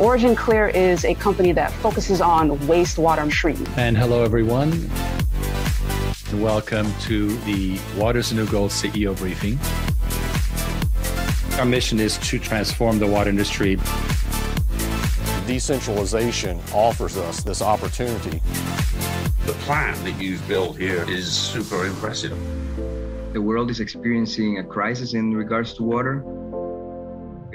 Origin Clear is a company that focuses on wastewater treatment. And hello, everyone. Welcome to the Water's the New Gold CEO briefing. Our mission is to transform the water industry. Decentralization offers us this opportunity. The plan that you've built here is super impressive. The world is experiencing a crisis in regards to water.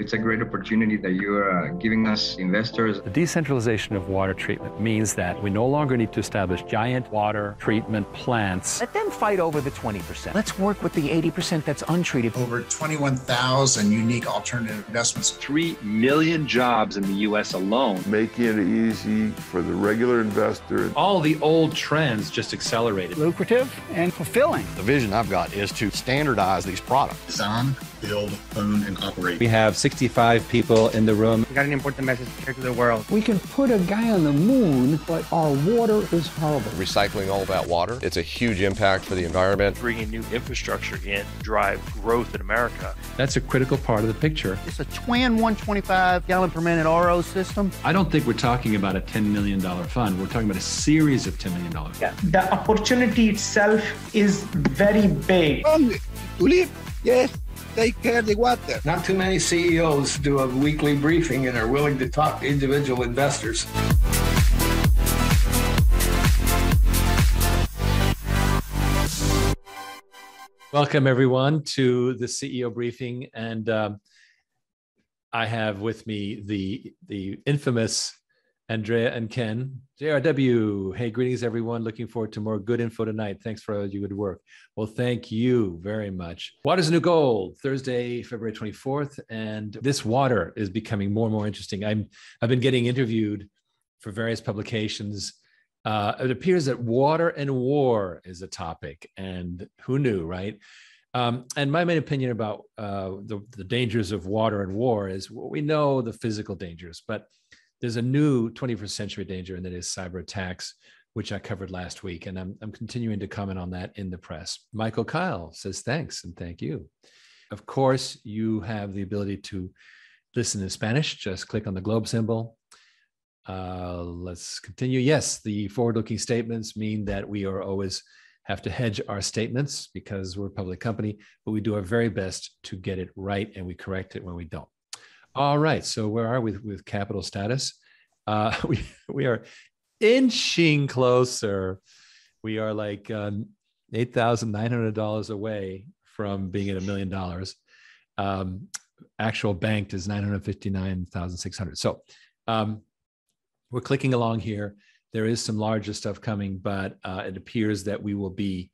It's a great opportunity that you are uh, giving us investors. The decentralization of water treatment means that we no longer need to establish giant water treatment plants. Let them fight over the 20%. Let's work with the 80% that's untreated. Over 21,000 unique alternative investments. 3 million jobs in the U.S. alone. Making it easy for the regular investor. All the old trends just accelerated. Lucrative and fulfilling. The vision I've got is to standardize these products. Design, build, own, and operate. We have 65 people in the room. We got an important message to share to the world. We can put a guy on the moon, but our water is horrible. Recycling all that water, it's a huge impact for the environment. Bringing new infrastructure in to drive growth in America. That's a critical part of the picture. It's a twin 125 gallon per minute RO system. I don't think we're talking about a $10 million fund. We're talking about a series of $10 million funds. Yeah. The opportunity itself is very big. Um, yes take care of the water. Not too many CEOs do a weekly briefing and are willing to talk to individual investors. Welcome, everyone, to the CEO briefing. And um, I have with me the, the infamous Andrea and Ken. JRW. Hey, greetings, everyone. Looking forward to more good info tonight. Thanks for all your good work. Well, thank you very much. Water's a new gold, Thursday, February 24th. And this water is becoming more and more interesting. I'm, I've been getting interviewed for various publications. Uh, it appears that water and war is a topic. And who knew, right? Um, and my main opinion about uh, the, the dangers of water and war is well, we know the physical dangers, but there's a new 21st century danger, and that is cyber attacks, which I covered last week. And I'm, I'm continuing to comment on that in the press. Michael Kyle says thanks and thank you. Of course, you have the ability to listen in Spanish. Just click on the globe symbol. Uh, let's continue. Yes, the forward looking statements mean that we are always have to hedge our statements because we're a public company, but we do our very best to get it right and we correct it when we don't. All right. So where are we with capital status? Uh, we we are inching closer. We are like um, eight thousand nine hundred dollars away from being at a million dollars. Um, actual banked is nine hundred fifty nine thousand six hundred. So um, we're clicking along here. There is some larger stuff coming, but uh, it appears that we will be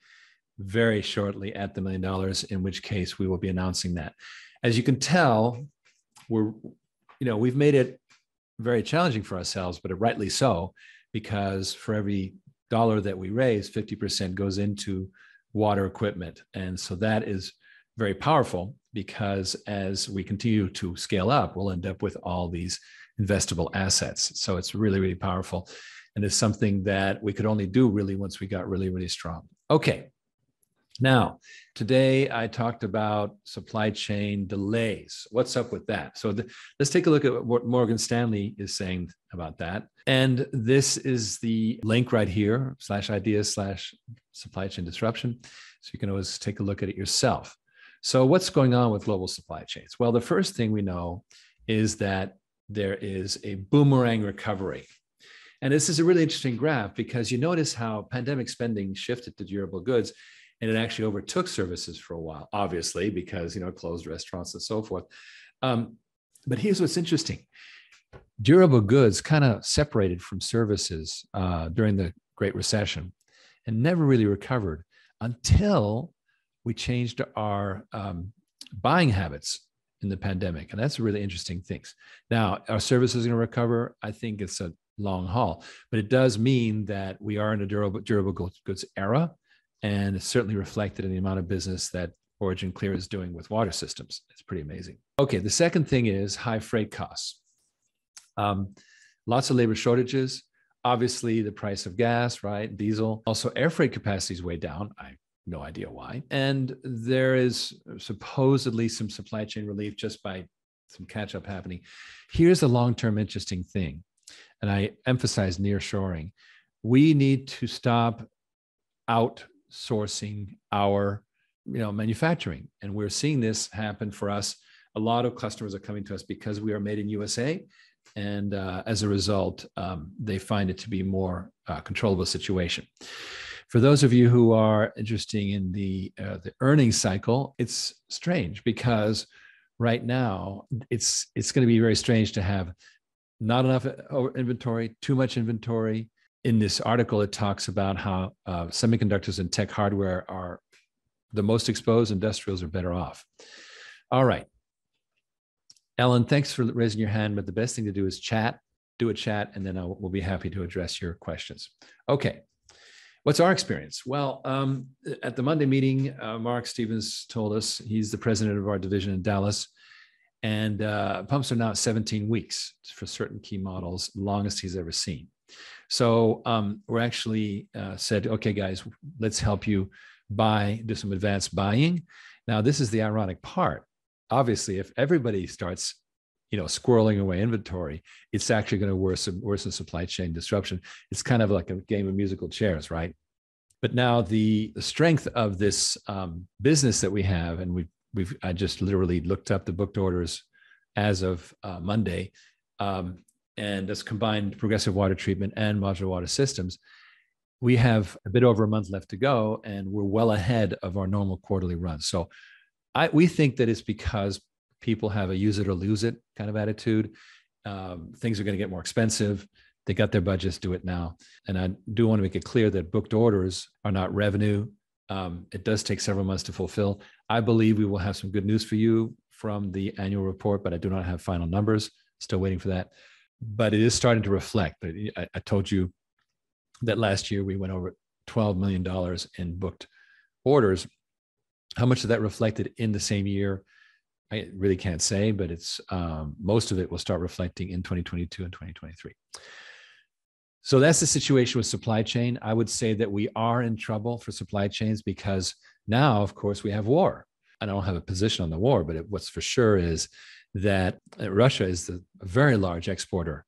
very shortly at the million dollars. In which case, we will be announcing that. As you can tell, we're you know we've made it very challenging for ourselves but rightly so because for every dollar that we raise 50% goes into water equipment. And so that is very powerful because as we continue to scale up we'll end up with all these investable assets. So it's really really powerful. And it's something that we could only do really once we got really really strong. Okay now, today I talked about supply chain delays. What's up with that? So the, let's take a look at what Morgan Stanley is saying about that. And this is the link right here slash ideas slash supply chain disruption. So you can always take a look at it yourself. So what's going on with global supply chains? Well, the first thing we know is that there is a boomerang recovery. And this is a really interesting graph because you notice how pandemic spending shifted to durable goods and it actually overtook services for a while, obviously, because you know closed restaurants and so forth. Um, but here's what's interesting: durable goods kind of separated from services uh, during the Great Recession, and never really recovered until we changed our um, buying habits in the pandemic, and that's really interesting things. Now, our services going to recover? I think it's a long haul, but it does mean that we are in a durable durable goods era and it's certainly reflected in the amount of business that Origin Clear is doing with water systems. It's pretty amazing. Okay, the second thing is high freight costs. Um, lots of labor shortages. Obviously, the price of gas, right? Diesel. Also, air freight capacity is way down. I no idea why. And there is supposedly some supply chain relief just by some catch up happening. Here's a long term interesting thing, and I emphasize near shoring. We need to stop outsourcing our you know manufacturing. And we're seeing this happen for us. A lot of customers are coming to us because we are made in usa and uh, as a result um, they find it to be more uh, controllable situation. For those of you who are interested in the uh, the earnings cycle it's strange because right now it's it's going to be very strange to have not enough uh, inventory too much inventory in this article it talks about how uh, semiconductors and tech hardware are the most exposed industrials are better off. All right. Ellen, thanks for raising your hand, but the best thing to do is chat, do a chat, and then I'll, we'll be happy to address your questions. Okay. What's our experience? Well, um, at the Monday meeting, uh, Mark Stevens told us he's the president of our division in Dallas, and uh, pumps are now at 17 weeks for certain key models, longest he's ever seen. So um, we're actually uh, said, okay, guys, let's help you buy, do some advanced buying. Now, this is the ironic part. Obviously, if everybody starts, you know, squirreling away inventory, it's actually going to worsen worsen supply chain disruption. It's kind of like a game of musical chairs, right? But now the, strength of this um, business that we have, and we've we've I just literally looked up the booked orders as of uh, Monday, um, and this combined progressive water treatment and modular water systems we have a bit over a month left to go and we're well ahead of our normal quarterly run. So I, we think that it's because people have a use it or lose it kind of attitude. Um, things are going to get more expensive. They got their budgets do it now. And i do want to make it clear that booked orders are not revenue. Um, it does take several months to fulfill. I believe we will have some good news for you from the annual report but i do not have final numbers. Still waiting for that but it is starting to reflect I, I told you that last year we went over $12 million in booked orders. How much of that reflected in the same year? I really can't say, but it's um, most of it will start reflecting in 2022 and 2023. So that's the situation with supply chain. I would say that we are in trouble for supply chains because now, of course, we have war. I don't have a position on the war, but it, what's for sure is that Russia is the, a very large exporter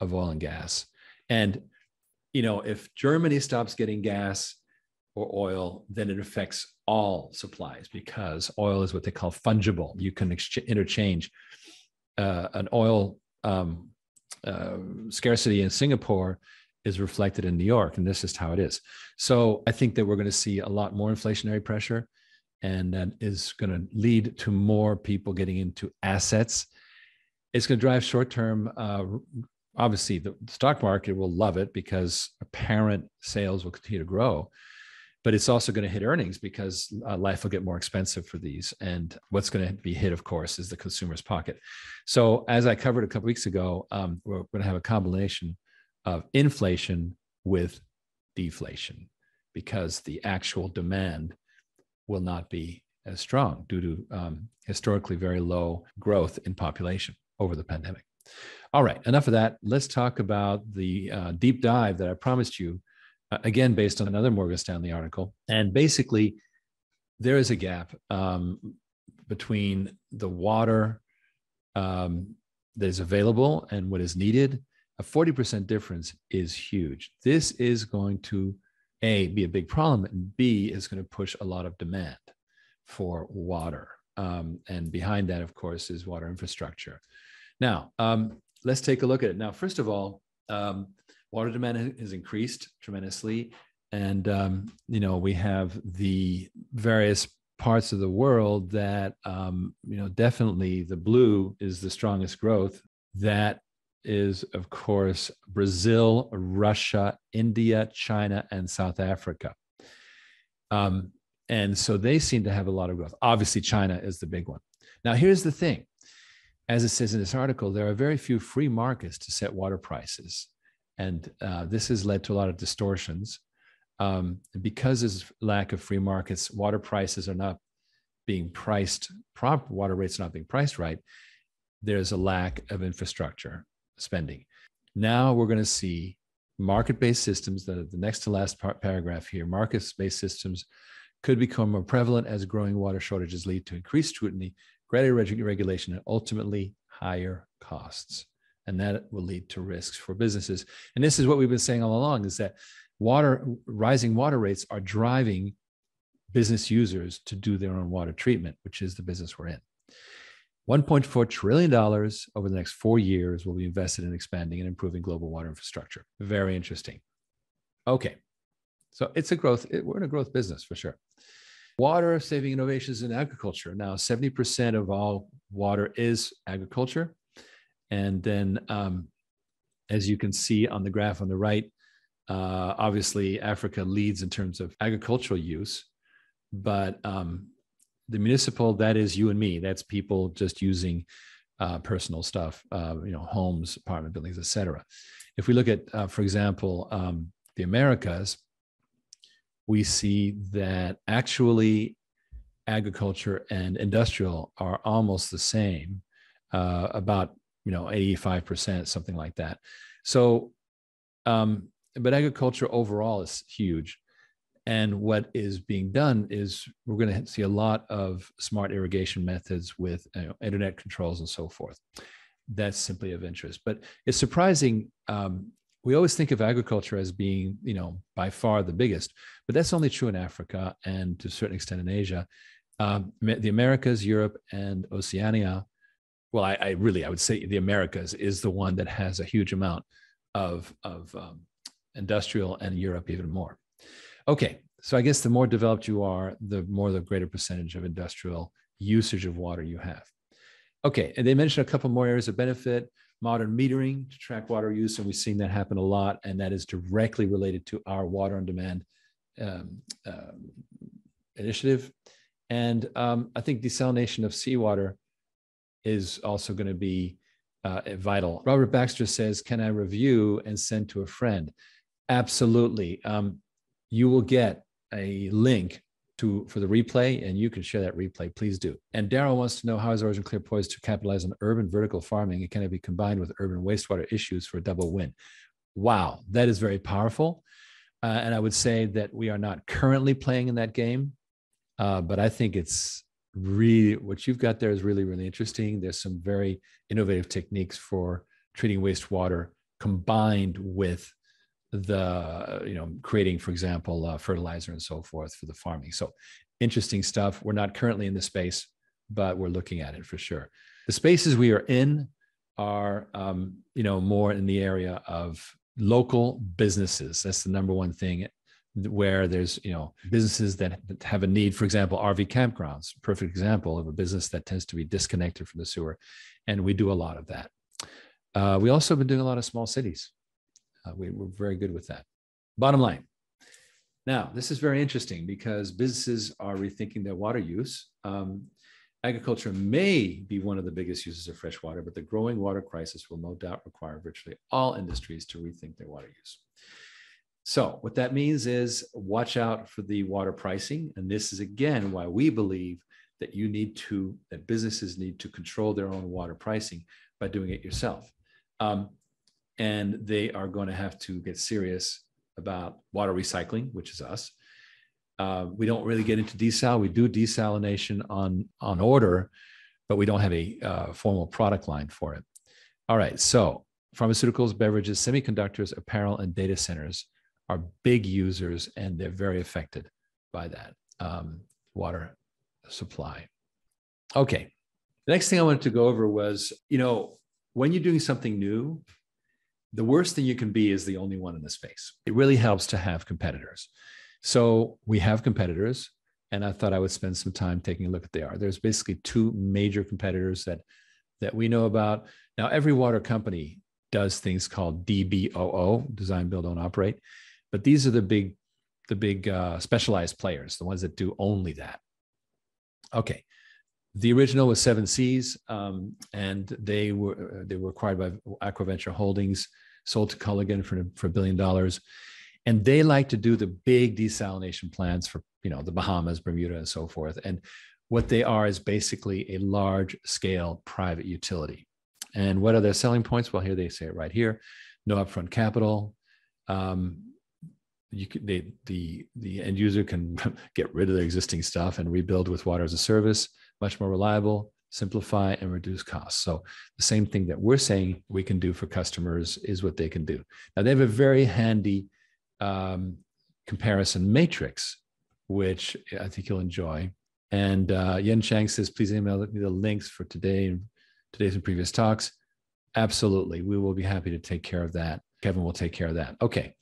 of oil and gas. And you know, if Germany stops getting gas or oil, then it affects all supplies because oil is what they call fungible. You can ex- interchange uh, an oil um, uh, scarcity in Singapore is reflected in New York, and this is how it is. So I think that we're going to see a lot more inflationary pressure, and that is going to lead to more people getting into assets. It's going to drive short-term uh, obviously the stock market will love it because apparent sales will continue to grow but it's also going to hit earnings because uh, life will get more expensive for these and what's going to be hit of course is the consumer's pocket so as i covered a couple weeks ago um, we're going to have a combination of inflation with deflation because the actual demand will not be as strong due to um, historically very low growth in population over the pandemic all right, enough of that. Let's talk about the uh, deep dive that I promised you, uh, again, based on another Morgan Stanley article. And basically, there is a gap um, between the water um, that is available and what is needed. A 40% difference is huge. This is going to, A, be a big problem, and B, is going to push a lot of demand for water. Um, and behind that, of course, is water infrastructure. Now, um, let's take a look at it. Now, first of all, um, water demand has increased tremendously. And, um, you know, we have the various parts of the world that, um, you know, definitely the blue is the strongest growth. That is, of course, Brazil, Russia, India, China, and South Africa. Um, and so they seem to have a lot of growth. Obviously, China is the big one. Now, here's the thing as it says in this article, there are very few free markets to set water prices. And uh, this has led to a lot of distortions. Um, because there's lack of free markets, water prices are not being priced, prop water rates are not being priced right. There's a lack of infrastructure spending. Now we're going to see market-based systems, the, the next to last par- paragraph here, market-based systems could become more prevalent as growing water shortages lead to increased scrutiny greater regulation, and ultimately higher costs. And that will lead to risks for businesses. And this is what we've been saying all along is that water rising water rates are driving business users to do their own water treatment, which is the business we're in. $1.4 trillion over the next four years will be invested in expanding and improving global water infrastructure. Very interesting. Okay. So it's a growth, it, we're in a growth business for sure. Water saving innovations in agriculture. Now, 70% of all water is agriculture. And then, um, as you can see on the graph on the right, uh, obviously Africa leads in terms of agricultural use, but um, the municipal that is you and me. That's people just using uh, personal stuff uh, you know homes apartment buildings etc if we look at uh, for example um, the americas we see that actually agriculture and industrial are almost the same uh, about you know 85% something like that. So um, but agriculture overall is huge and what is being done is we're going to see a lot of smart irrigation methods with you know, internet controls and so forth. That's simply of interest. But it's surprising. Um, we always think of agriculture as being, you know, by far the biggest, but that's only true in Africa and to a certain extent in Asia. Um, the Americas, Europe, and Oceania. Well, I, I, really I would say the Americas is the one that has a huge amount of of um, industrial, and Europe even more. Okay, so I guess the more developed you are, the more the greater percentage of industrial usage of water you have. Okay, and they mentioned a couple more areas of benefit modern metering to track water use, and we've seen that happen a lot, and that is directly related to our water on demand um, uh, initiative. And um, I think desalination of seawater is also going to be uh, vital. Robert Baxter says, Can I review and send to a friend? Absolutely. Um, you will get a link to for the replay, and you can share that replay. Please do. And Daryl wants to know how is Origin Clear poised to capitalize on urban vertical farming, and can it be combined with urban wastewater issues for a double win? Wow, that is very powerful. Uh, and I would say that we are not currently playing in that game, uh, but I think it's really what you've got there is really really interesting. There's some very innovative techniques for treating wastewater combined with the you know creating for example uh, fertilizer and so forth for the farming. So interesting stuff. We're not currently in the space but we're looking at it for sure. The spaces we are in are um, you know more in the area of local businesses. That's the number one thing where there's you know businesses that have a need. For example rv campgrounds perfect example of a business that tends to be disconnected from the sewer and we do a lot of that. Uh, we also have been doing a lot of small cities uh, we, we're very good with that. Bottom line. Now, this is very interesting because businesses are rethinking their water use. Um, agriculture may be one of the biggest uses of fresh water, but the growing water crisis will no doubt require virtually all industries to rethink their water use. So, what that means is watch out for the water pricing. And this is again why we believe that you need to, that businesses need to control their own water pricing by doing it yourself. Um, and they are going to have to get serious about water recycling, which is us. Uh, we don't really get into desal. We do desalination on on order, but we don't have a uh, formal product line for it. All right, so pharmaceuticals, beverages, semiconductors, apparel, and data centers are big users, and they're very affected by that um, water supply. Okay, the next thing I wanted to go over was, you know, when you're doing something new, the worst thing you can be is the only one in the space. It really helps to have competitors. So we have competitors, and I thought I would spend some time taking a look at they are. There's basically two major competitors that that we know about. Now, every water company does things called DBOO, design, build, own, operate, but these are the big the big uh, specialized players, the ones that do only that. Okay, the original was Seven Seas, um, and they were they were acquired by Aquaventure Holdings, sold to Culligan for for a billion dollars, and they like to do the big desalination plants for you know the Bahamas, Bermuda, and so forth. And what they are is basically a large scale private utility. And what are their selling points? Well, here they say it right here: no upfront capital. Um, you can, they, the the end user can get rid of their existing stuff and rebuild with water as a service much more reliable, simplify and reduce costs. So the same thing that we're saying we can do for customers is what they can do. Now they have a very handy um, comparison matrix, which I think you'll enjoy. And uh, Yen Chang says, please email me the links for today and today's and previous talks. Absolutely, we will be happy to take care of that. Kevin will take care of that. Okay,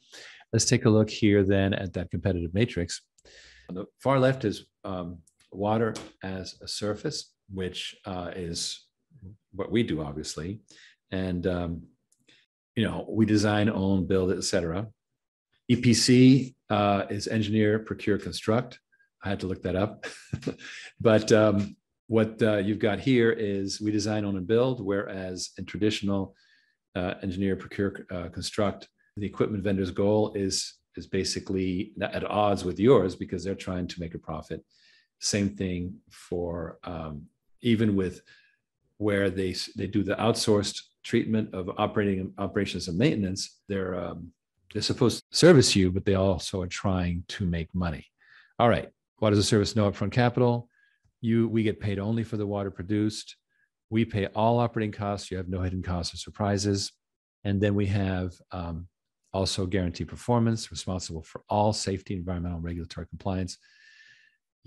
let's take a look here then at that competitive matrix. On the far left is um, water as a service which uh, is what we do, obviously. And, um, you know, we design, own, build, etc. EPC uh, is engineer, procure, construct. I had to look that up. but um, what uh, you've got here is we design, own, and build, whereas in traditional uh, engineer, procure, uh, construct, the equipment vendor's goal is is basically at odds with yours because they're trying to make a profit. Same thing for um, even with where they they do the outsourced treatment of operating operations and maintenance, they're um, they're supposed to service you, but they also are trying to make money. All right, what does a service? No upfront capital. You we get paid only for the water produced. We pay all operating costs. You have no hidden costs or surprises, and then we have um, also guaranteed performance, responsible for all safety, environmental, regulatory compliance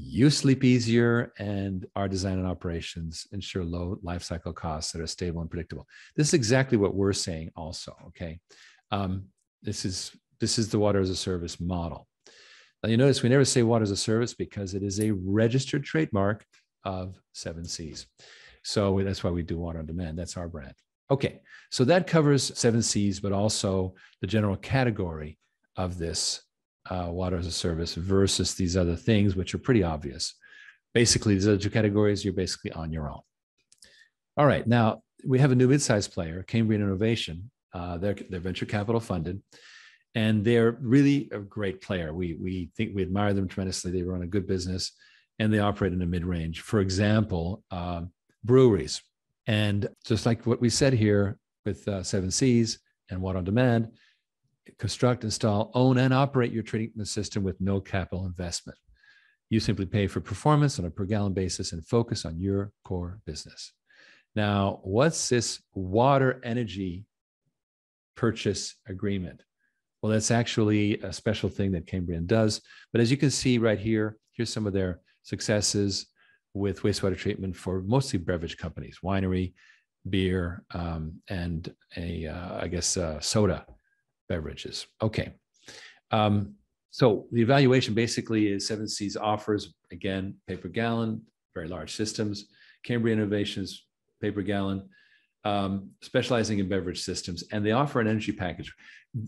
you sleep easier and our design and operations ensure low life cycle costs that are stable and predictable. This is exactly what we're saying also okay? Um, this is this is the water as a service model. Now you notice we never say water as a service because it is a registered trademark of seven seas so that's why we do water on demand. That's our brand. Okay so that covers seven seas but also the general category of this uh, water as a service versus these other things, which are pretty obvious. Basically, these other two categories, you're basically on your own. All right, now we have a new mid-sized player, Cambrian Innovation. Uh, they're, they're venture capital funded, and they're really a great player. We, we think we admire them tremendously. They run a good business, and they operate in the mid-range. For example, uh, breweries. And just like what we said here with uh, Seven Seas and Water on Demand, construct, install, own, and operate your treatment system with no capital investment. You simply pay for performance on a per gallon basis and focus on your core business. Now, what's this water energy purchase agreement? Well, that's actually a special thing that Cambrian does. But as you can see right here, here's some of their successes with wastewater treatment for mostly beverage companies, winery, beer, um, and a, uh, I guess, uh, soda beverages. Okay. Um, so the evaluation basically is Seven Seas offers, again, paper gallon, very large systems, Cambrian Innovations, paper gallon, um, specializing in beverage systems, and they offer an energy package.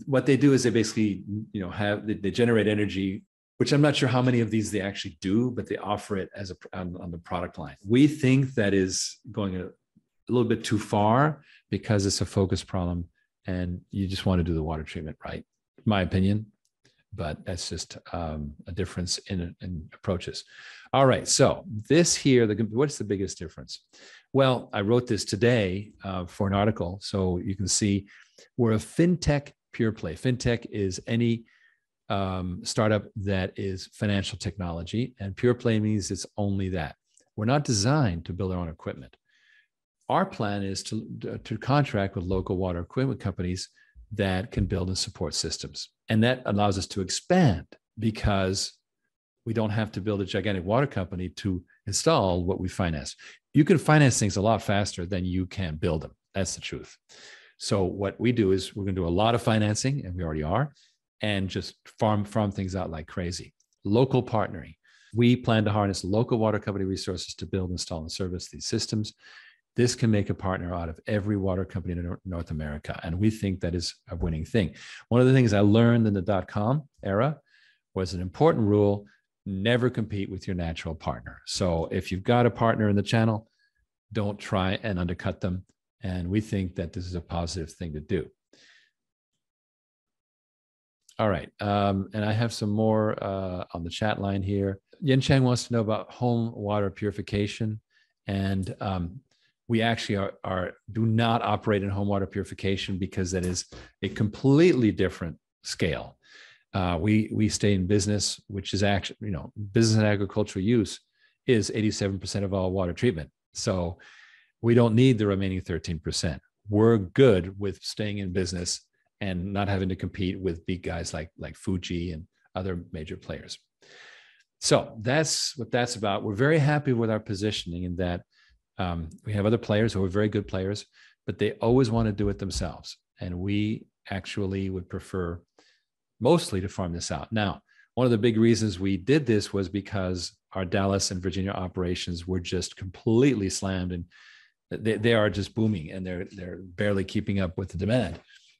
What they do is they basically, you know, have they, they generate energy, which I'm not sure how many of these they actually do, but they offer it as a on, on the product line. We think that is going a, a little bit too far because it's a focus problem and you just want to do the water treatment right my opinion but that's just um, a difference in, in approaches. All right so this here the, what's the biggest difference? Well i wrote this today uh, for an article so you can see we're a fintech pure play. Fintech is any um, startup that is financial technology and pure play means it's only that. We're not designed to build our own equipment our plan is to, to contract with local water equipment companies that can build and support systems. And that allows us to expand because we don't have to build a gigantic water company to install what we finance. You can finance things a lot faster than you can build them. That's the truth. So what we do is we're going to do a lot of financing, and we already are, and just farm farm things out like crazy. Local partnering. We plan to harness local water company resources to build, install, and service these systems. This can make a partner out of every water company in North America. And we think that is a winning thing. One of the things I learned in the dot com era was an important rule never compete with your natural partner. So if you've got a partner in the channel, don't try and undercut them. And we think that this is a positive thing to do. All right. Um, and I have some more uh, on the chat line here. Yen Chang wants to know about home water purification. And um, we actually are, are do not operate in home water purification because that is a completely different scale. Uh, we we stay in business, which is actually you know business and agricultural use is 87% of all water treatment. So we don't need the remaining 13%. We're good with staying in business and not having to compete with big guys like, like Fuji and other major players. So that's what that's about. We're very happy with our positioning in that um, we have other players who are very good players, but they always want to do it themselves. And we actually would prefer mostly to farm this out. Now, one of the big reasons we did this was because our Dallas and Virginia operations were just completely slammed and they, they are just booming and they're they're barely keeping up with the demand.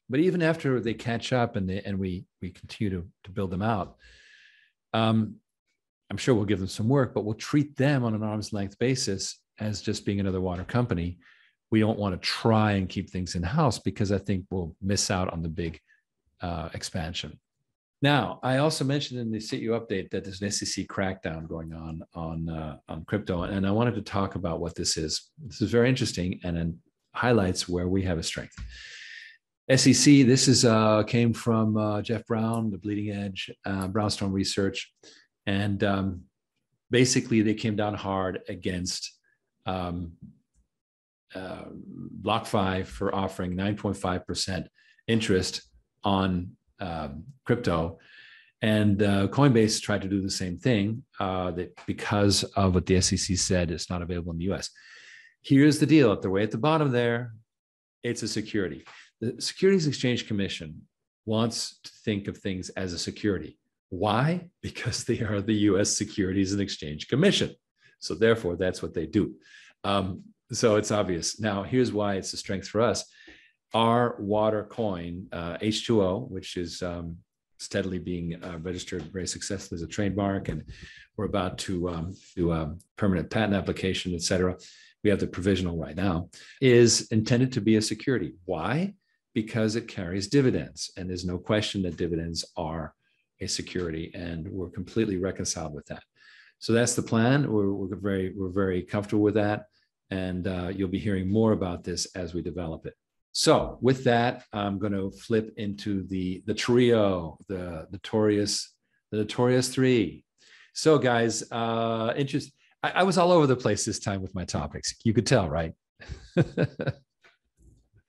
But even after they catch up and they, and we we continue to, to build them out, um, I'm sure we'll give them some work, but we'll treat them on an arm's length basis as just being another water company. We don't want to try and keep things in house because I think we'll miss out on the big uh, expansion. Now, I also mentioned in the CEO update that there's an SEC crackdown going on on uh, on crypto, and I wanted to talk about what this is. This is very interesting and it highlights where we have a strength. SEC. This is uh, came from uh, Jeff Brown, the Bleeding Edge, uh, Brownstone Research, and um, basically they came down hard against um, uh, BlockFi for offering 9.5 percent interest on um, crypto. And uh, Coinbase tried to do the same thing uh, that because of what the SEC said, it's not available in the US. Here's the deal at the way at the bottom there, it's a security. The Securities Exchange Commission wants to think of things as a security. Why? Because they are the US Securities and Exchange Commission. So, therefore, that's what they do. Um, so, it's obvious. Now, here's why it's a strength for us our water coin, uh, H2O, which is um, steadily being uh, registered very successfully as a trademark, and we're about to um, do a permanent patent application, et cetera. We have the provisional right now, is intended to be a security. Why? Because it carries dividends, and there's no question that dividends are a security, and we're completely reconciled with that. So that's the plan. We're, we're very we're very comfortable with that, and uh, you'll be hearing more about this as we develop it. So with that, I'm going to flip into the the trio, the notorious the notorious three. So guys, uh, interest. I, I was all over the place this time with my topics. You could tell, right? I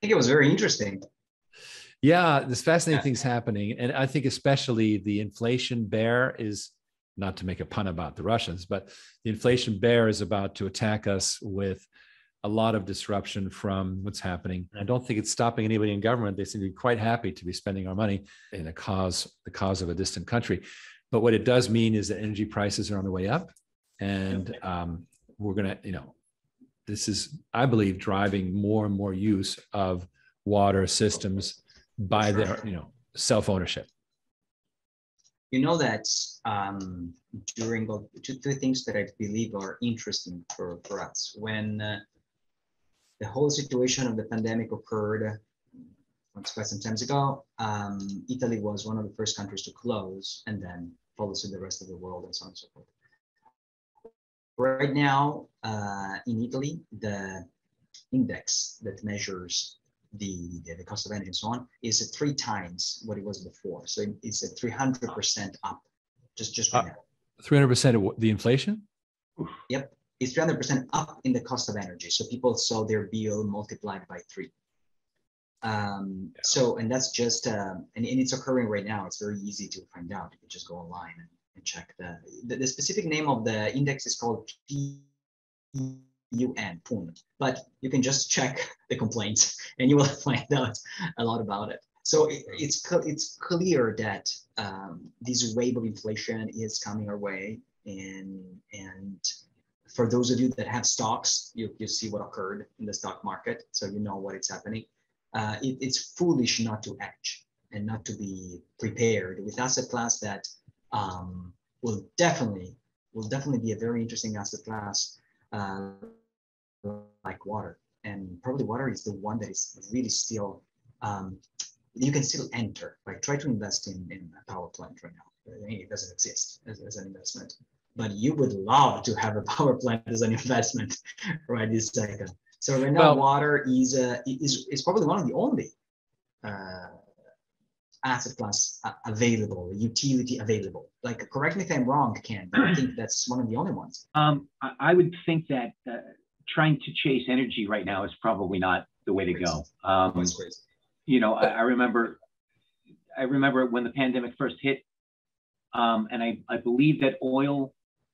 think it was very interesting. Yeah, there's fascinating yeah. things happening, and I think especially the inflation bear is not to make a pun about the Russians, but the inflation bear is about to attack us with a lot of disruption from what's happening. I don't think it's stopping anybody in government. They seem to be quite happy to be spending our money in a cause, the cause of a distant country. But what it does mean is that energy prices are on the way up, and um, we're going to, you know, this is, I believe, driving more and more use of water systems by their, you know, self ownership. You know that um, during two, two things that I believe are interesting for, for us when uh, the whole situation of the pandemic occurred quite some time ago. Um, Italy was one of the first countries to close and then followed to the rest of the world and so on and so forth. Right now, uh, in Italy, the index that measures the, the, the, cost of energy and so on is at three times what it was before. So it's at 300% up, just, just right uh, now. 300% of the inflation? Yep is 300% up in the cost of energy. So people saw their bill multiplied by three. Um, yeah. So, and that's just, uh, and, and, it's occurring right now. It's very easy to find out. You can just go online and, and check the, the, the, specific name of the index is called PUN, PUN, but you can just check the complaints and you will find out a lot about it. So it, it's, it's clear that um, this wave of inflation is coming our way and, and for those of you that have stocks, you, you see what occurred in the stock market, so you know what is happening. Uh, it, it's foolish not to hedge and not to be prepared with asset class that um, will definitely will definitely be a very interesting asset class uh, like water. And probably water is the one that is really still um, you can still enter. Like try to invest in, in a power plant right now. It doesn't exist as, as an investment but you would love to have a power plant as an investment right this second. So right now, well, water is uh, is is probably one of the only uh, asset class uh, available, utility available. Like, correct me if I'm wrong, Ken, but I think that's one of the only ones. Um, I would think that uh, trying to chase energy right now is probably not the way to go. Um, you know, I, I, remember, I remember when the pandemic first hit, um, and I, I believe that oil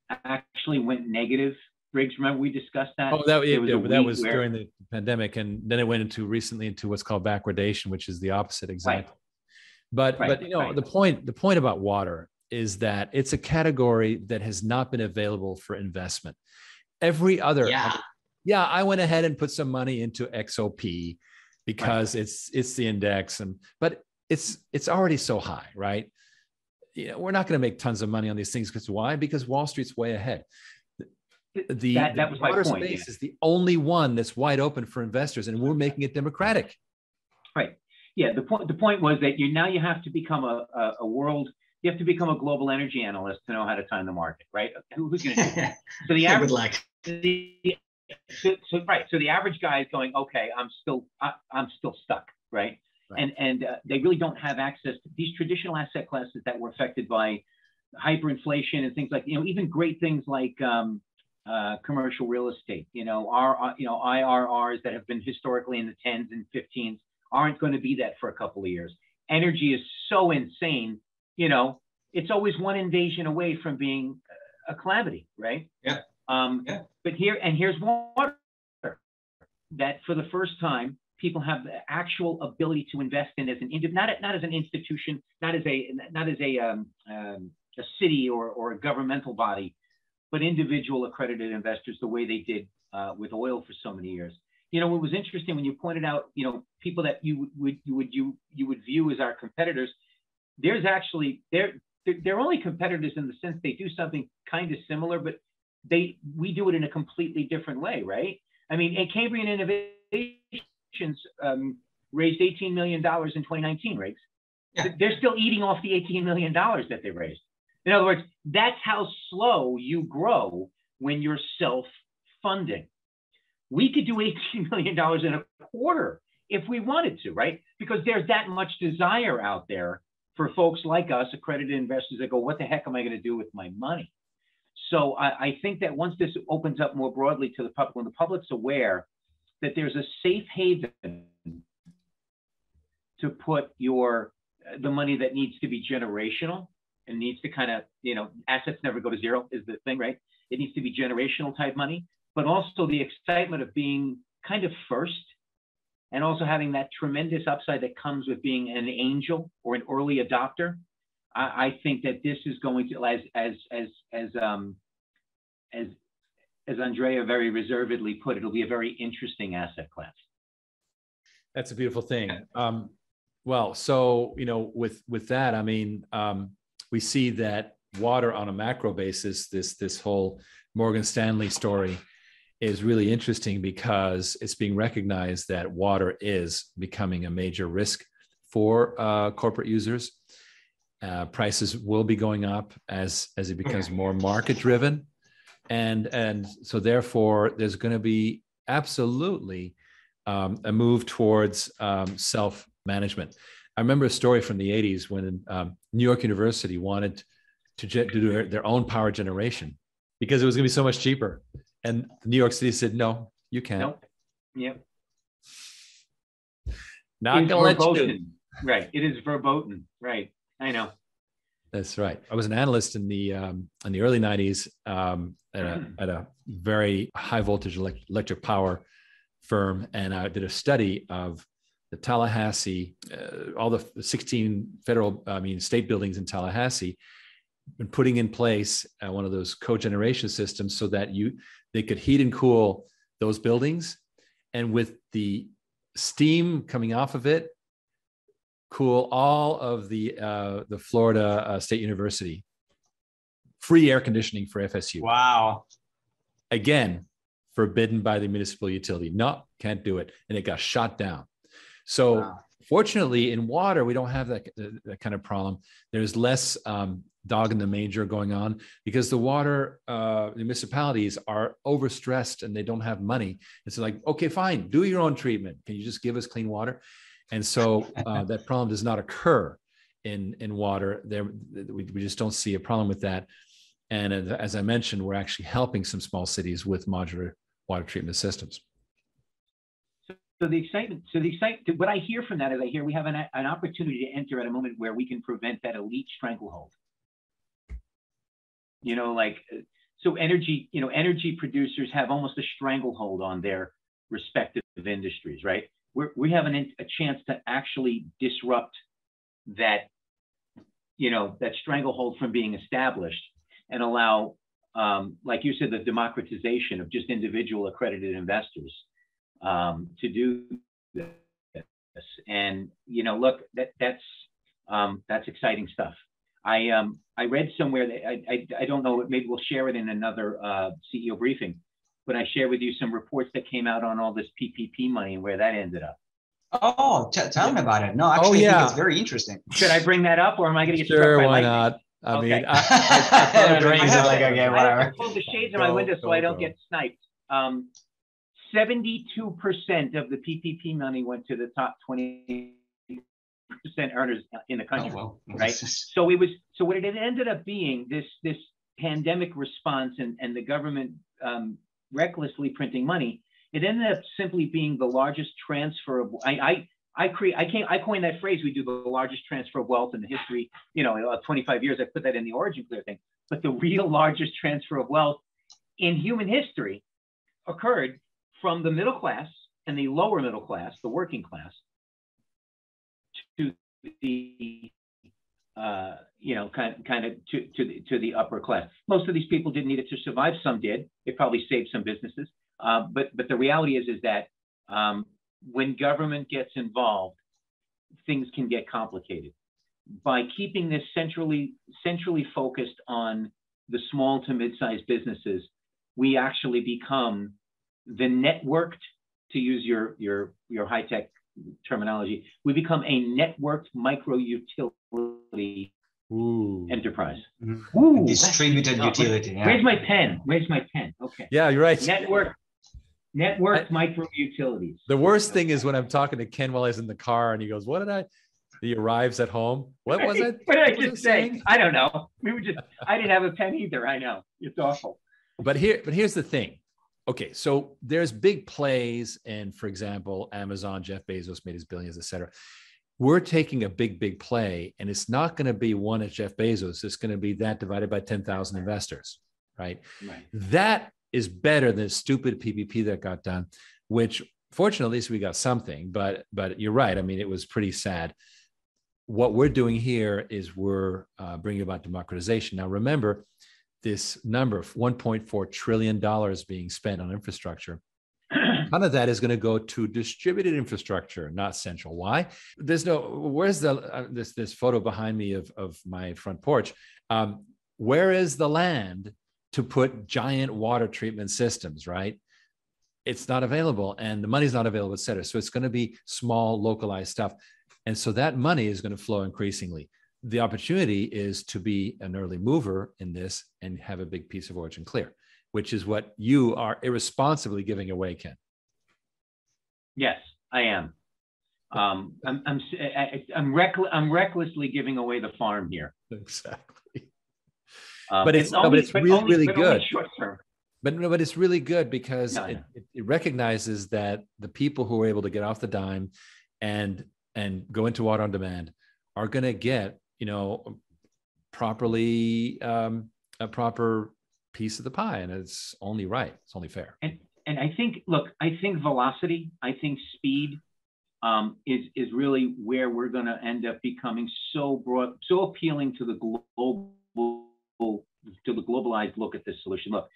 actually went negative. Briggs, remember we discussed that? Oh, that, yeah, was, yeah, that was where, during the pandemic, and then it went into recently into what's called backwardation, which is the opposite exactly. Right. But right, but you know right. the point the point about water is that it's a category that has not been available for investment. Every other yeah yeah, I went ahead and put some money into XOP because right. it's it's the index and but it's it's already so high, right? You know, we're not going to make tons of money on these things because why? Because Wall Street's way ahead. The, that, that my water point, space yeah. is the only one that's wide open for investors, and we're making it democratic. Right. Yeah. The point the point was that you now you have to become a, a, a world you have to become a global energy analyst to know how to time the market, right? who's going to do that? So the average, the so, so, right. So the average guy is going, okay, I'm still, I, am still stuck, right? right. And and uh, they really don't have access to these traditional asset classes that were affected by hyperinflation and things like, you know, even great things like um, uh, commercial real estate. You know, our uh, you know IRRs that have been historically in the tens and 15s aren't going to be that for a couple of years. Energy is so insane. You know, it's always one invasion away from being a calamity, right? Yeah. Um, yeah. But here, and here's water that for the first time, people have the actual ability to invest in as an individual not, not as an institution, not as a not as a um, um, a city or, or a governmental body, but individual accredited investors the way they did uh, with oil for so many years. You know, it was interesting when you pointed out, you know, people that you would you would you you would view as our competitors. There's actually they're they're only competitors in the sense they do something kind of similar, but they we do it in a completely different way, right? I mean, Cambrian Innovations um, raised $18 million in 2019, right? Yeah. They're still eating off the $18 million that they raised. In other words, that's how slow you grow when you're self-funding. We could do $18 million in a quarter if we wanted to, right? Because there's that much desire out there for folks like us, accredited investors that go, what the heck am I going to do with my money? So I, I, think that once this opens up more broadly to the public, when the public's aware that there's a safe haven to put your the money that needs to be generational and needs to kind of you know assets never go to zero is the thing right it needs to be generational type money but also the excitement of being kind of first and also having that tremendous upside that comes with being an angel or an early adopter I, I think that this is going to as as as as um as as Andrea very reservedly put, it'll be a very interesting asset class. That's a beautiful thing. Um, well, so you know, with with that, I mean, um, we see that water on a macro basis, this this whole Morgan Stanley story is really interesting because it's being recognized that water is becoming a major risk for uh, corporate users. Uh, prices will be going up as as it becomes more market driven and and so therefore there's going to be absolutely um, a move towards um, self management. I remember a story from the 80s when um, New York University wanted to, to do their, their, own power generation because it was going to be so much cheaper. And New York City said, no, you can't. Nope. Yep. Not going to let you. Right. It is verboten. Right. I know. That's right. I was an analyst in the um, in the early '90s um, at, a, at a very high voltage electric power firm, and I did a study of the Tallahassee, uh, all the 16 federal, I mean, state buildings in Tallahassee, and putting in place uh, one of those cogeneration systems so that you they could heat and cool those buildings, and with the steam coming off of it cool all of the uh, the Florida uh, State University. Free air conditioning for FSU. Wow. Again, forbidden by the municipal utility. No, can't do it, and it got shot down. So. Wow. Fortunately, in water, we don't have that, that kind of problem. There's less um, dog in the manger going on because the water uh, municipalities are overstressed and they don't have money. It's like, okay, fine, do your own treatment. Can you just give us clean water? And so uh, that problem does not occur in, in water. There, we, we just don't see a problem with that. And as I mentioned, we're actually helping some small cities with modular water treatment systems. So the excitement, so the excitement, what I hear from that is I hear we have an, an opportunity to enter at a moment where we can prevent that elite stranglehold. You know, like, so energy, you know, energy producers have almost a stranglehold on their respective industries, right? We're, we have an, a chance to actually disrupt that, you know, that stranglehold from being established and allow, um, like you said, the democratization of just individual accredited investors um, to do this. And you know, look, that that's um, that's exciting stuff. I um, I read somewhere that I, I, I don't know, maybe we'll share it in another uh, CEO briefing, but I share with you some reports that came out on all this PPP money and where that ended up. Oh, t- tell me about it. No, actually, oh, yeah. I think it's very interesting. Should I bring that up, or am I going to get sure? Struck why lightning? not? I okay. mean, I, I, I, I like, okay, whatever. I pulled the shades of my window so I don't get sniped. Um, 72% of the PPP money went to the top 20 percent earners in the country, oh, well. right? so it was so what it ended up being this this pandemic response and and the government um, recklessly printing money. It ended up simply being the largest transfer of I I. I create. I came. I coined that phrase. We do the largest transfer of wealth in the history. You know, uh, 25 years. I put that in the origin clear thing. But the real largest transfer of wealth in human history occurred from the middle class and the lower middle class, the working class, to the uh, you know kind kind of to to the, to the upper class. Most of these people didn't need it to survive. Some did. It probably saved some businesses. Uh, but but the reality is is that um, when government gets involved, things can get complicated. By keeping this centrally centrally focused on the small to mid-sized businesses, we actually become the networked, to use your your your high tech terminology, we become a networked micro utility Ooh. enterprise. Mm-hmm. Ooh, Distributed utility. Yeah. Where's my pen? Where's my pen? Okay. Yeah, you're right. Network. Network micro utilities. The worst thing is when I'm talking to Ken while he's in the car and he goes, What did I? He arrives at home. What was it? what did I just say? Saying? I don't know. We were just, I didn't have a pen either. I know. It's awful. But here, but here's the thing okay so there's big plays and for example amazon jeff bezos made his billions et cetera. We're taking a big big play and it's not going to be one at jeff bezos. It's going to be that divided by 10000 investors right? right. That is better than stupid ppp that got done which fortunately at least we got something but but you're right. I mean it was pretty sad. What we're doing here is we're uh, bringing about democratization. Now remember this number of 1.4 trillion dollars being spent on infrastructure. None of that is going to go to distributed infrastructure not central. Why? There's no where's the uh, this this photo behind me of of my front porch? Um, where is the land to put giant water treatment systems right? It's not available and the money's not available et cetera. So it's going to be small localized stuff. And so that money is going to flow increasingly the opportunity is to be an early mover in this and have a big piece of origin clear, which is what you are irresponsibly giving away, Ken. Yes, I am. Um, I'm I'm I'm, I'm recklessly giving away the farm here. Exactly. Um, but it's only, no, but it's but really only, really but good. Short term. But no, but it's really good because No, it, no. it, it recognizes that the people who are able to get off the dime and and go into water on demand are going to get you know properly um, a proper piece of the pie, and it's only right. It's only fair. And and I think look, I think velocity, I think speed um, is is really where we're going to end up becoming so broad, so appealing to the global to the globalized look at this solution. Look,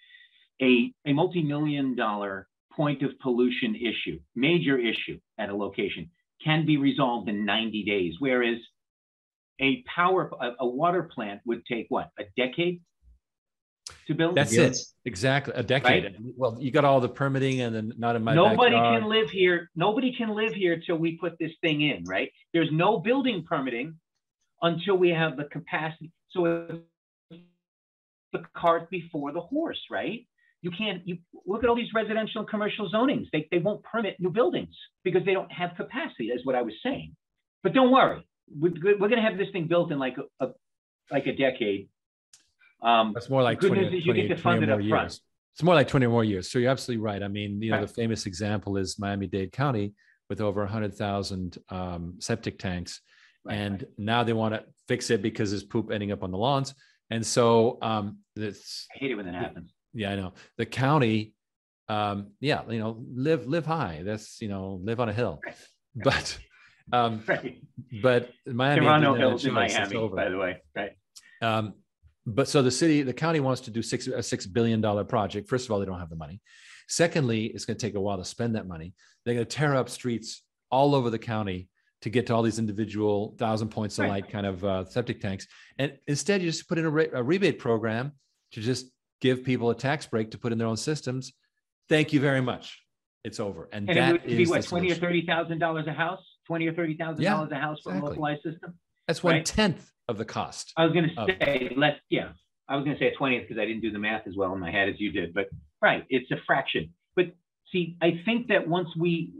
a a multi-million dollar point of pollution issue, major issue at a location, can be resolved in 90 days, whereas a power a, a water plant would take what a decade to build. That's it. Exactly a decade. Right? Well, you got all the permitting, and then not in my nobody backyard. can live here. Nobody can live here till we put this thing in. Right? There's no building permitting until we have the capacity. So it's the cart before the horse, right? You can't. You look at all these residential and commercial zonings. They they won't permit new buildings because they don't have capacity. Is what I was saying. But don't worry, we're, we're going to have this thing built in like a, like a decade. Um, That's more like good 20, news is you 20, get to 20 fund it more up front. years. it's more like 20 more years. So you're absolutely right. I mean, you know, right. the famous example is Miami-Dade County with over 100,000 um, septic tanks. Right, and right. now they want to fix it because there's poop ending up on the lawns. And so um, it's, I hate it when that happens. Yeah, I know. The county, um, yeah, you know, live live high. That's you know, live on a hill. But um, right. but Miami. No hills in Miami, by the way. Right. Um, but so the city, the county wants to do six a six billion dollar project. First of all, they don't have the money. Secondly, it's going to take a while to spend that money. They're going to tear up streets all over the county to get to all these individual thousand points of right. light kind of uh, septic tanks. And instead, you just put in a, re- a, rebate program to just give people a tax break to put in their own systems. Thank you very much. It's over. And, and that it would be what twenty or thirty thousand dollars a house, twenty or thirty thousand yeah, dollars a house for exactly. a localized system. That's one right? tenth of the cost. I was going to say less. Yeah, I was going to say a twentieth because I didn't do the math as well in my head as you did. But right, it's a fraction. But see, I think that once we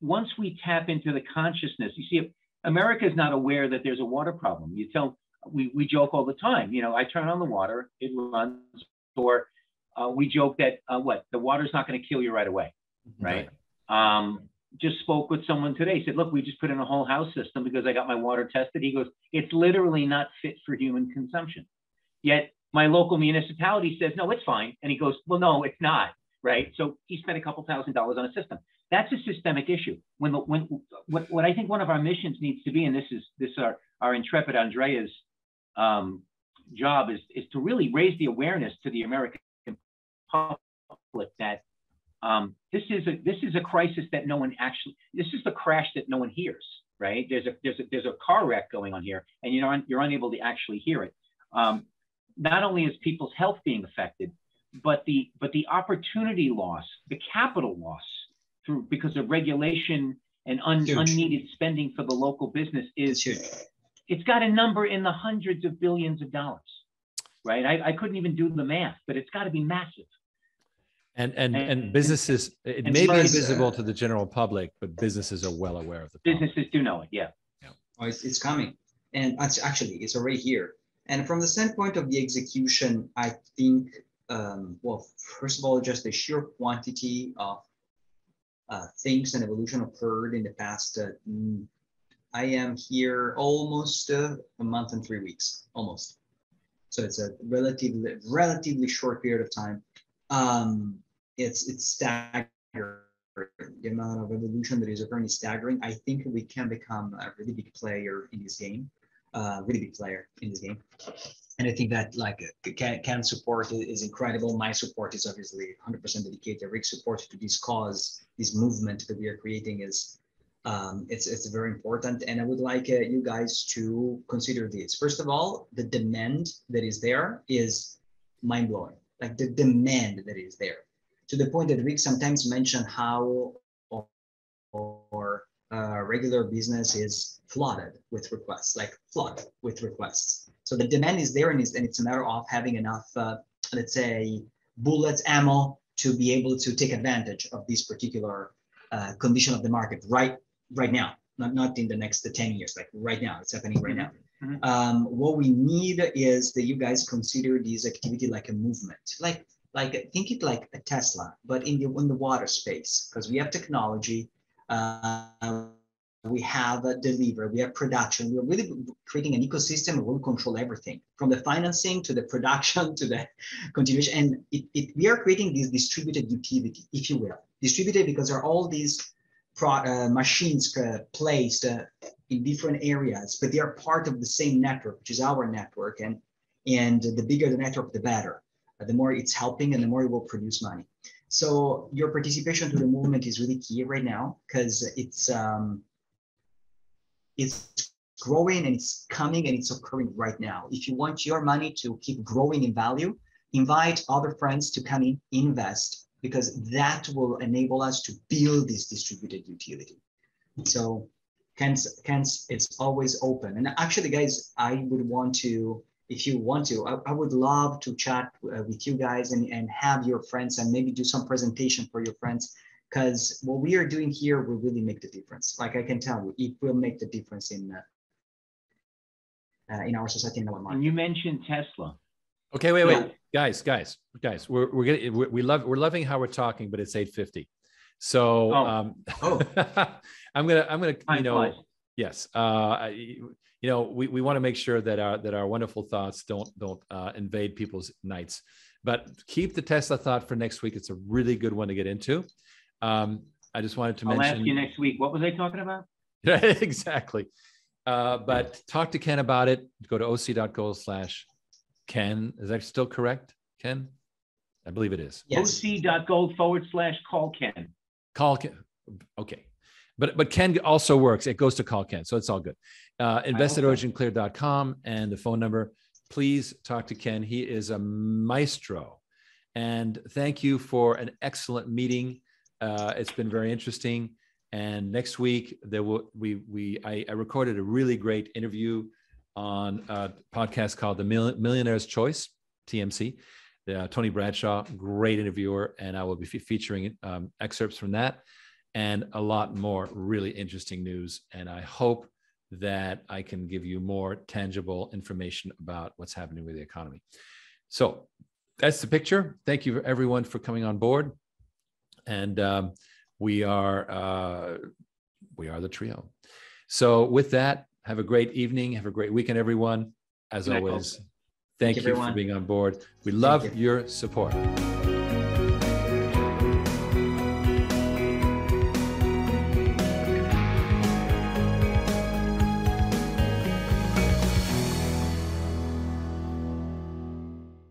once we tap into the consciousness, you see, America is not aware that there's a water problem. You tell, we, we joke all the time, you know, I turn on the water, it runs, or uh, we joke that uh, what the water's not going to kill you right away, right? right. Um, just spoke with someone today. Said, look, we just put in a whole house system because I got my water tested. He goes, it's literally not fit for human consumption. Yet my local municipality says, no, it's fine. And he goes, well, no, it's not right? So he spent a couple thousand dollars on a system. That's a systemic issue. When the, when what, what I think one of our missions needs to be, and this is this our our intrepid Andrea's um, job is is to really raise the awareness to the American public that um, this is a this is a crisis that no one actually this is the crash that no one hears. Right? There's a there's a there's a car wreck going on here, and you're un, you're unable to actually hear it. Um, not only is people's health being affected, but the but the opportunity loss, the capital loss through because of regulation and un, unneeded spending for the local business is huge. It's got a number in the hundreds of billions of dollars, right? I, I couldn't even do the math, but it's got to be massive. And and and, and businesses, it may be invisible uh, to the general public, but businesses are well aware of the problem. businesses do know it. Yeah. yeah. Oh, it's, it's coming, and it's actually it's already here. And from the standpoint of the execution, I think um, well, first of all, just the sheer quantity of uh, things and evolution occurred in the past. Uh, mm, I am here almost uh, a month and three weeks, almost. So it's a relatively relatively short period of time. Um, it's it's staggering. The amount of evolution that is occurring is staggering. I think we can become a really big player in this game, uh, really big player in this game and I think that like can, Ken support is incredible. My support is obviously 100% dedicated. Rick's support to this cause, this movement that we are creating is um, it's it's very important. And I would like uh, you guys to consider this. First of all, the demand that is there is mind blowing. Like the demand that is there, to the point that Rick sometimes mentioned how or, or uh, regular business is flooded with requests, like flood with requests. So the demand is there and it's, and it's a matter of having enough, uh, let's say, bullets, ammo to be able to take advantage of this particular uh, condition of the market right right now, not, not in the next 10 years, like right now, it's happening right now. Mm-hmm. Um, what we need is that you guys consider this activity like a movement, like like think it like a Tesla, but in the in the water space, because we have technology, uh, we have a deliver, we have production. We're really creating an ecosystem where we control everything from the financing to the production to the continuation. And it, it, we are creating this distributed utility, if you will. Distributed because there are all these pro, uh, machines uh, placed uh, in different areas, but they are part of the same network, which is our network. And, and the bigger the network, the better. The more it's helping and the more it will produce money. So your participation to the movement is really key right now because it's um, it's growing and it's coming and it's occurring right now. If you want your money to keep growing in value, invite other friends to come in, invest because that will enable us to build this distributed utility. So hence, hence it's always open. And actually, guys, I would want to if you want to, I, I would love to chat uh, with you guys and, and have your friends and maybe do some presentation for your friends because what we are doing here will really make the difference. Like I can tell you, it will make the difference in uh, uh, in our society in our mind. And you mentioned Tesla. Okay, wait, wait. Guys, guys, guys, we're we're getting we're, we love we're loving how we're talking, but it's eight fifty. So Oh. um, Oh. I'm gonna I'm gonna you Time know flies. yes uh, you know we, we want to make sure that our that our wonderful thoughts don't don't uh, invade people's nights, but keep the Tesla thought for next week. It's a really good one to get into. Um, I just wanted to I'll mention ask you next week. What was I talking about? exactly. Uh, but talk to Ken about it. Go to oc.gold slash Ken. Is that still correct, Ken? I believe it is. Yes. oc.gold forward slash call Ken. Call Ken. Okay. But but Ken also works. It goes to call Ken. So it's all good. Uh, invest at originclear.com and the phone number. Please talk to Ken. He is a maestro. And thank you for an excellent meeting. Uh, it's been very interesting. And next week there will we we I, I recorded a really great interview on a podcast called The Mill- Millionaire's Choice (TMC). Uh, Tony Bradshaw, great interviewer, and I will be fe- featuring um, excerpts from that and a lot more really interesting news. And I hope that I can give you more tangible information about what's happening with the economy. So that's the picture. Thank you everyone for coming on board. And um, we are uh, we are the trio. So with that, have a great evening. Have a great weekend, everyone. As Good always, thank, Thank you, you for being on board. We love you. your support.